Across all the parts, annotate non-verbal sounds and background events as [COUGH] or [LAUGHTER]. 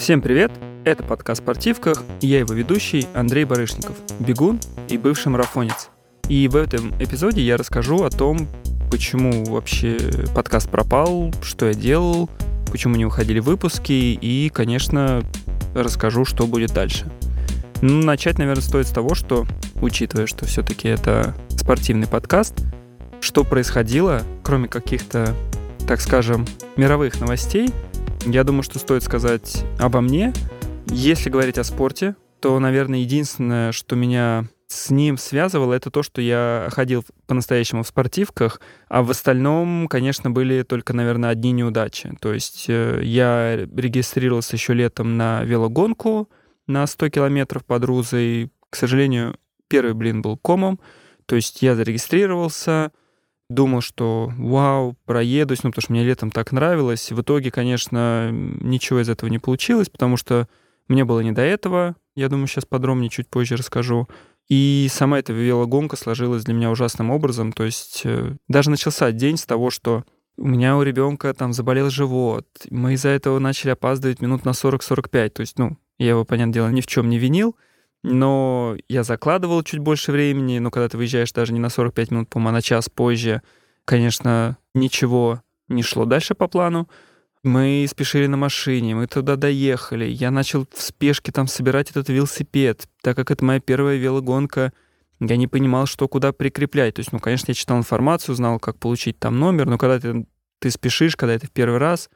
Всем привет! Это подкаст «Спортивках» и я его ведущий Андрей Барышников, бегун и бывший марафонец. И в этом эпизоде я расскажу о том, почему вообще подкаст пропал, что я делал, почему не выходили выпуски и, конечно, расскажу, что будет дальше. Ну, начать, наверное, стоит с того, что, учитывая, что все-таки это спортивный подкаст, что происходило, кроме каких-то, так скажем, мировых новостей, я думаю, что стоит сказать обо мне. Если говорить о спорте, то, наверное, единственное, что меня с ним связывало, это то, что я ходил по-настоящему в спортивках, а в остальном, конечно, были только, наверное, одни неудачи. То есть э, я регистрировался еще летом на велогонку на 100 километров под Рузой. К сожалению, первый блин был комом. То есть я зарегистрировался, думал, что вау, проедусь, ну, потому что мне летом так нравилось. В итоге, конечно, ничего из этого не получилось, потому что мне было не до этого. Я думаю, сейчас подробнее чуть позже расскажу. И сама эта велогонка сложилась для меня ужасным образом. То есть э, даже начался день с того, что у меня у ребенка там заболел живот. Мы из-за этого начали опаздывать минут на 40-45. То есть, ну, я его, понятное дело, ни в чем не винил но я закладывал чуть больше времени, но когда ты выезжаешь даже не на 45 минут, по-моему, а на час позже, конечно, ничего не шло дальше по плану. Мы спешили на машине, мы туда доехали. Я начал в спешке там собирать этот велосипед, так как это моя первая велогонка. Я не понимал, что куда прикреплять. То есть, ну, конечно, я читал информацию, знал, как получить там номер, но когда ты, ты спешишь, когда это в первый раз,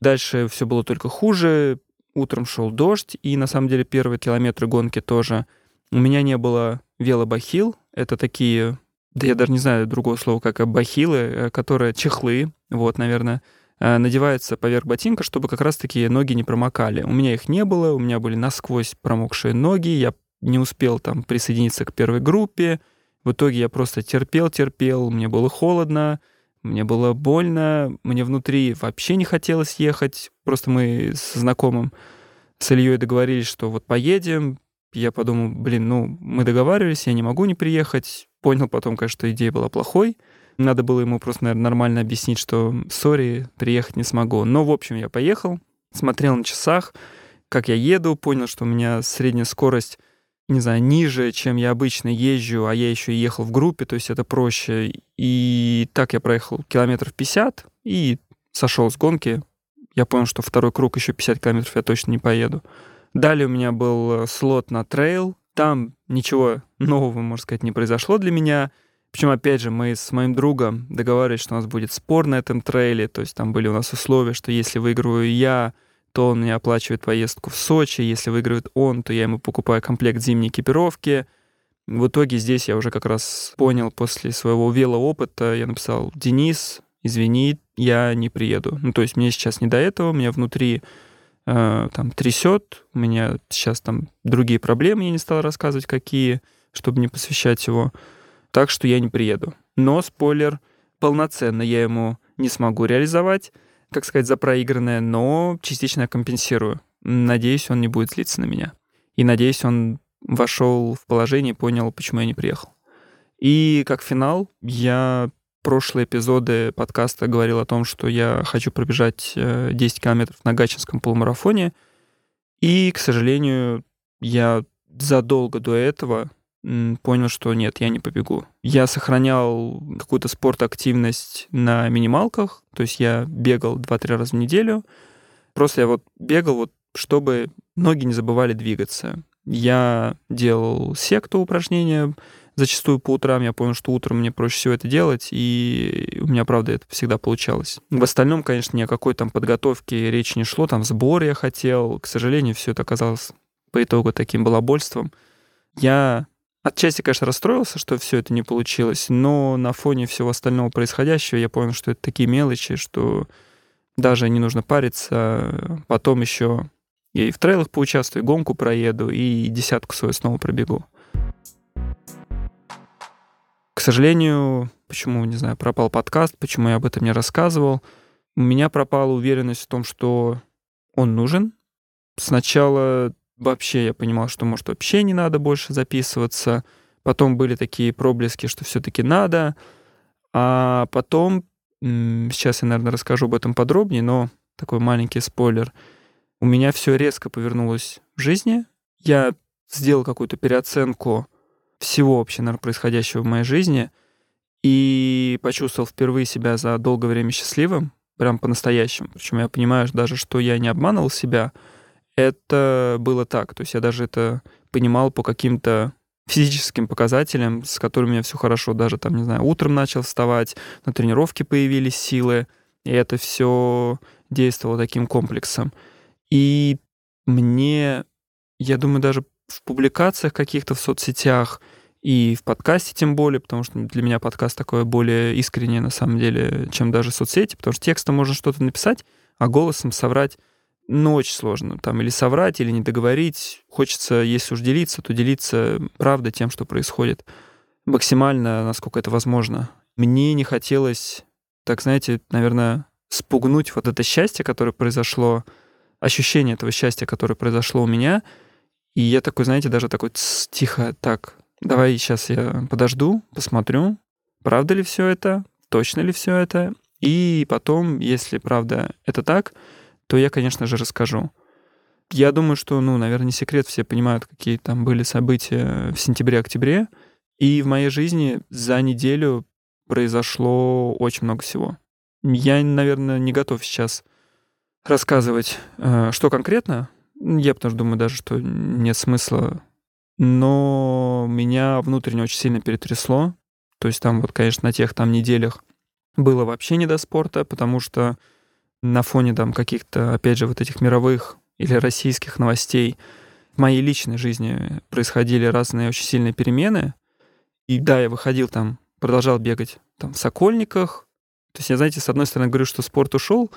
дальше все было только хуже утром шел дождь, и на самом деле первые километры гонки тоже. У меня не было велобахил, это такие, да я даже не знаю другого слова, как бахилы, э, которые чехлы, вот, наверное, э, надеваются поверх ботинка, чтобы как раз-таки ноги не промокали. У меня их не было, у меня были насквозь промокшие ноги, я не успел там присоединиться к первой группе. В итоге я просто терпел, терпел, мне было холодно, мне было больно, мне внутри вообще не хотелось ехать. Просто мы с знакомым, с Ильей договорились, что вот поедем. Я подумал, блин, ну, мы договаривались, я не могу не приехать. Понял потом, конечно, что идея была плохой. Надо было ему просто, наверное, нормально объяснить, что сори, приехать не смогу. Но, в общем, я поехал, смотрел на часах, как я еду, понял, что у меня средняя скорость не знаю, ниже, чем я обычно езжу, а я еще и ехал в группе, то есть это проще. И так я проехал километров 50 и сошел с гонки. Я понял, что второй круг еще 50 километров я точно не поеду. Далее у меня был э, слот на трейл. Там ничего нового, можно сказать, не произошло для меня. Причем, опять же, мы с моим другом договаривались, что у нас будет спор на этом трейле. То есть там были у нас условия, что если выигрываю я, то он мне оплачивает поездку в Сочи. Если выигрывает он, то я ему покупаю комплект зимней экипировки. В итоге здесь я уже как раз понял после своего велоопыта, я написал, Денис, извини, я не приеду. Ну, то есть мне сейчас не до этого, меня внутри э, там трясет, у меня сейчас там другие проблемы, я не стал рассказывать, какие, чтобы не посвящать его. Так что я не приеду. Но, спойлер, полноценно я ему не смогу реализовать как сказать, за проигранное, но частично я компенсирую. Надеюсь, он не будет злиться на меня. И надеюсь, он вошел в положение и понял, почему я не приехал. И как финал, я прошлые эпизоды подкаста говорил о том, что я хочу пробежать 10 э, километров на Гатчинском полумарафоне. И, к сожалению, я задолго до этого понял, что нет, я не побегу. Я сохранял какую-то спортактивность на минималках, то есть я бегал 2-3 раза в неделю. Просто я вот бегал, вот, чтобы ноги не забывали двигаться. Я делал секту упражнения, зачастую по утрам. Я понял, что утром мне проще всего это делать, и у меня, правда, это всегда получалось. В остальном, конечно, ни о какой там подготовке речи не шло. Там сбор я хотел. К сожалению, все это оказалось по итогу таким балабольством. Я Отчасти, конечно, расстроился, что все это не получилось, но на фоне всего остального происходящего я понял, что это такие мелочи, что даже не нужно париться. Потом еще я и в трейлах поучаствую, и гонку проеду, и десятку свою снова пробегу. К сожалению, почему, не знаю, пропал подкаст, почему я об этом не рассказывал, у меня пропала уверенность в том, что он нужен. Сначала вообще я понимал, что, может, вообще не надо больше записываться. Потом были такие проблески, что все-таки надо. А потом, сейчас я, наверное, расскажу об этом подробнее, но такой маленький спойлер. у меня все резко повернулось в жизни. Я сделал какую-то переоценку всего вообще, наверное, происходящего в моей жизни и почувствовал впервые себя за долгое время счастливым, прям по-настоящему. Причем я понимаю даже, что я не обманывал себя. Это было так. То есть я даже это понимал по каким-то физическим показателям, с которыми у меня все хорошо. Даже там, не знаю, утром начал вставать, на тренировке появились силы, и это все действовало таким комплексом. И мне, я думаю, даже в публикациях каких-то в соцсетях и в подкасте тем более, потому что для меня подкаст такое более искреннее на самом деле, чем даже соцсети, потому что текстом можно что-то написать, а голосом соврать ну, очень сложно. Там или соврать, или не договорить. Хочется, если уж делиться, то делиться правдой тем, что происходит. Максимально, насколько это возможно. Мне не хотелось, так знаете, наверное, спугнуть вот это счастье, которое произошло, ощущение этого счастья, которое произошло у меня. И я такой, знаете, даже такой тихо, так, давай сейчас я подожду, посмотрю, правда ли все это, точно ли все это. И потом, если правда это так, то я, конечно же, расскажу. Я думаю, что, ну, наверное, не секрет, все понимают, какие там были события в сентябре-октябре. И в моей жизни за неделю произошло очень много всего. Я, наверное, не готов сейчас рассказывать, э, что конкретно. Я потому что думаю даже, что нет смысла. Но меня внутренне очень сильно перетрясло. То есть там вот, конечно, на тех там неделях было вообще не до спорта, потому что на фоне там каких-то, опять же, вот этих мировых или российских новостей в моей личной жизни происходили разные очень сильные перемены. И да, я выходил там, продолжал бегать там в Сокольниках. То есть я, знаете, с одной стороны говорю, что спорт ушел,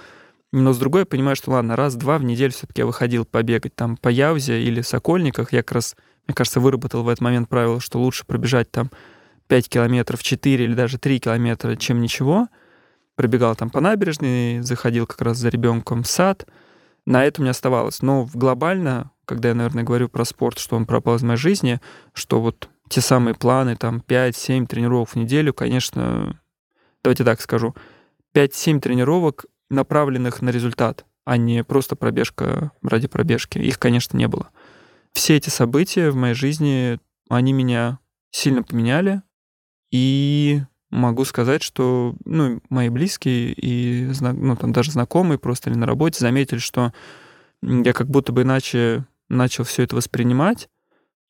но с другой я понимаю, что ладно, раз-два в неделю все-таки я выходил побегать там по Яузе или Сокольниках. Я как раз, мне кажется, выработал в этот момент правило, что лучше пробежать там 5 километров, 4 или даже 3 километра, чем ничего — пробегал там по набережной, заходил как раз за ребенком в сад. На этом не оставалось. Но глобально, когда я, наверное, говорю про спорт, что он пропал из моей жизни, что вот те самые планы, там 5-7 тренировок в неделю, конечно, давайте так скажу, 5-7 тренировок, направленных на результат, а не просто пробежка ради пробежки. Их, конечно, не было. Все эти события в моей жизни, они меня сильно поменяли, и могу сказать, что ну, мои близкие и ну, там даже знакомые просто или на работе заметили, что я как будто бы иначе начал все это воспринимать.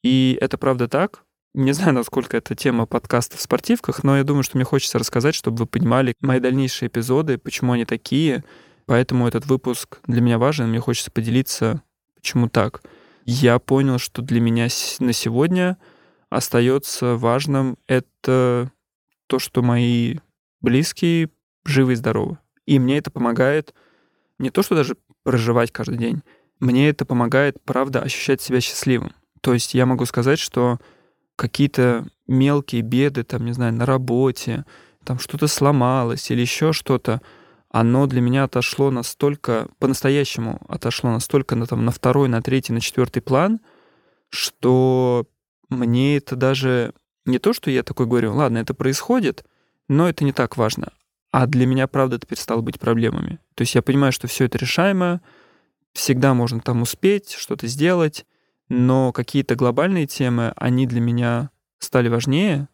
И это правда так. Не знаю, насколько это тема подкаста в спортивках, но я думаю, что мне хочется рассказать, чтобы вы понимали мои дальнейшие эпизоды, почему они такие. Поэтому этот выпуск для меня важен. Мне хочется поделиться, почему так. Я понял, что для меня на сегодня остается важным это то, что мои близкие живы и здоровы. И мне это помогает не то, что даже проживать каждый день, мне это помогает, правда, ощущать себя счастливым. То есть я могу сказать, что какие-то мелкие беды, там, не знаю, на работе, там что-то сломалось или еще что-то, оно для меня отошло настолько, по-настоящему отошло настолько на, там, на второй, на третий, на четвертый план, что мне это даже не то, что я такой говорю, ладно, это происходит, но это не так важно. А для меня, правда, это перестало быть проблемами. То есть я понимаю, что все это решаемо, всегда можно там успеть, что-то сделать, но какие-то глобальные темы, они для меня стали важнее.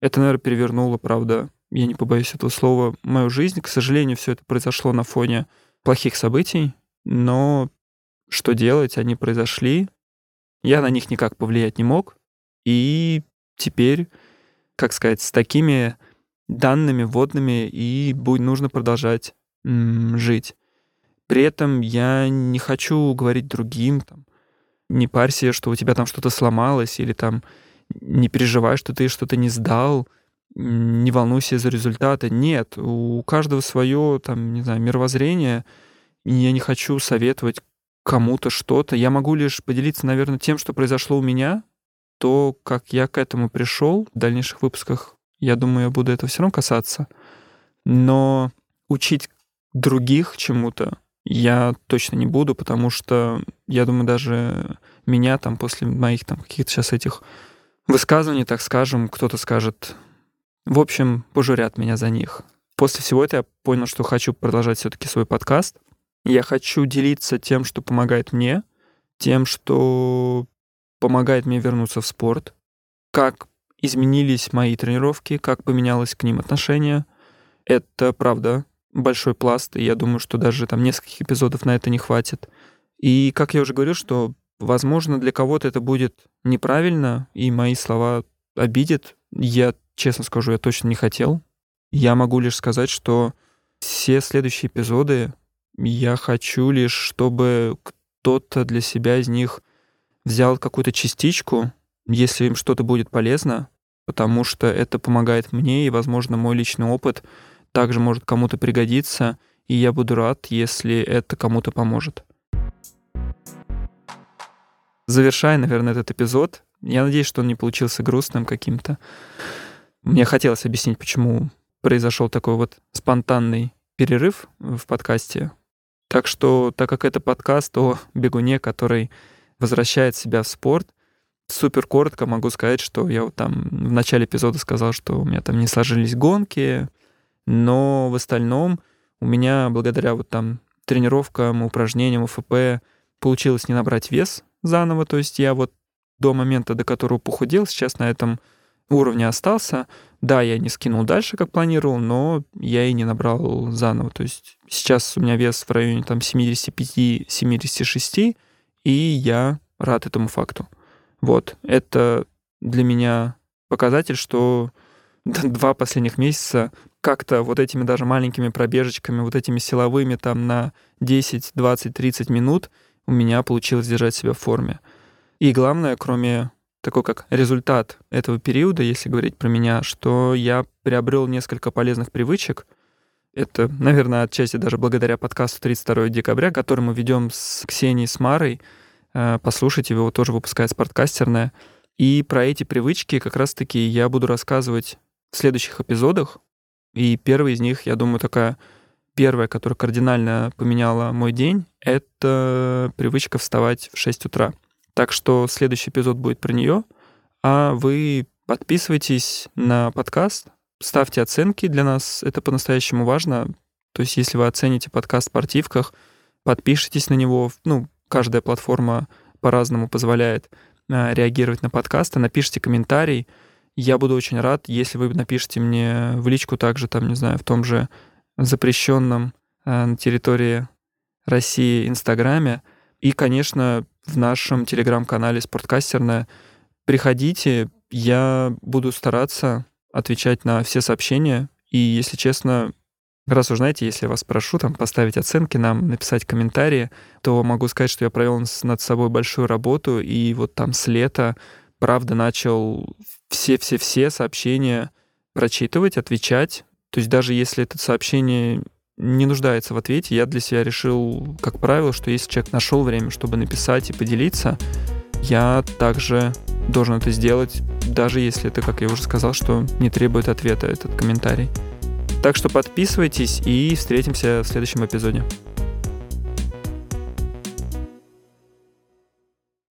Это, наверное, перевернуло, правда, я не побоюсь этого слова, мою жизнь. К сожалению, все это произошло на фоне плохих событий, но что делать, они произошли. Я на них никак повлиять не мог. И теперь, как сказать, с такими данными вводными и будет нужно продолжать м, жить. При этом я не хочу говорить другим, там, не парься, что у тебя там что-то сломалось, или там не переживай, что ты что-то не сдал, не волнуйся за результаты. Нет, у каждого свое, там, не знаю, мировоззрение. Я не хочу советовать кому-то что-то. Я могу лишь поделиться, наверное, тем, что произошло у меня, то, как я к этому пришел в дальнейших выпусках, я думаю, я буду этого все равно касаться. Но учить других чему-то я точно не буду, потому что я думаю, даже меня там после моих там каких-то сейчас этих высказываний, так скажем, кто-то скажет, в общем, пожурят меня за них. После всего этого я понял, что хочу продолжать все-таки свой подкаст. Я хочу делиться тем, что помогает мне, тем, что помогает мне вернуться в спорт, как изменились мои тренировки, как поменялось к ним отношение. Это, правда, большой пласт, и я думаю, что даже там нескольких эпизодов на это не хватит. И, как я уже говорил, что, возможно, для кого-то это будет неправильно, и мои слова обидят. Я, честно скажу, я точно не хотел. Я могу лишь сказать, что все следующие эпизоды я хочу лишь, чтобы кто-то для себя из них взял какую-то частичку, если им что-то будет полезно, потому что это помогает мне, и, возможно, мой личный опыт также может кому-то пригодиться, и я буду рад, если это кому-то поможет. Завершая, наверное, этот эпизод, я надеюсь, что он не получился грустным каким-то. Мне хотелось объяснить, почему произошел такой вот спонтанный перерыв в подкасте. Так что, так как это подкаст о бегуне, который возвращает себя в спорт, супер коротко могу сказать, что я вот там в начале эпизода сказал, что у меня там не сложились гонки, но в остальном у меня благодаря вот там тренировкам, упражнениям, УФП получилось не набрать вес заново, то есть я вот до момента, до которого похудел, сейчас на этом уровне остался. Да, я не скинул дальше, как планировал, но я и не набрал заново. То есть сейчас у меня вес в районе там 75-76, и я рад этому факту. Вот, это для меня показатель, что [LAUGHS] два последних месяца как-то вот этими даже маленькими пробежечками, вот этими силовыми там на 10, 20, 30 минут у меня получилось держать себя в форме. И главное, кроме такой как результат этого периода, если говорить про меня, что я приобрел несколько полезных привычек. Это, наверное, отчасти даже благодаря подкасту 32 декабря, который мы ведем с Ксенией Смарой. Э, послушайте, его тоже выпускает спорткастерная. И про эти привычки как раз-таки я буду рассказывать в следующих эпизодах. И первый из них, я думаю, такая первая, которая кардинально поменяла мой день, это привычка вставать в 6 утра. Так что следующий эпизод будет про нее. А вы подписывайтесь на подкаст, ставьте оценки для нас, это по-настоящему важно. То есть если вы оцените подкаст в спортивках, подпишитесь на него. Ну, каждая платформа по-разному позволяет а, реагировать на подкасты, напишите комментарий. Я буду очень рад, если вы напишите мне в личку также, там, не знаю, в том же запрещенном а, на территории России Инстаграме. И, конечно, в нашем телеграм-канале «Спорткастерная». Приходите, я буду стараться отвечать на все сообщения. И, если честно, раз уж знаете, если я вас прошу там поставить оценки нам, написать комментарии, то могу сказать, что я провел над собой большую работу, и вот там с лета, правда, начал все-все-все сообщения прочитывать, отвечать. То есть даже если это сообщение не нуждается в ответе. Я для себя решил, как правило, что если человек нашел время, чтобы написать и поделиться, я также должен это сделать, даже если это, как я уже сказал, что не требует ответа этот комментарий. Так что подписывайтесь и встретимся в следующем эпизоде.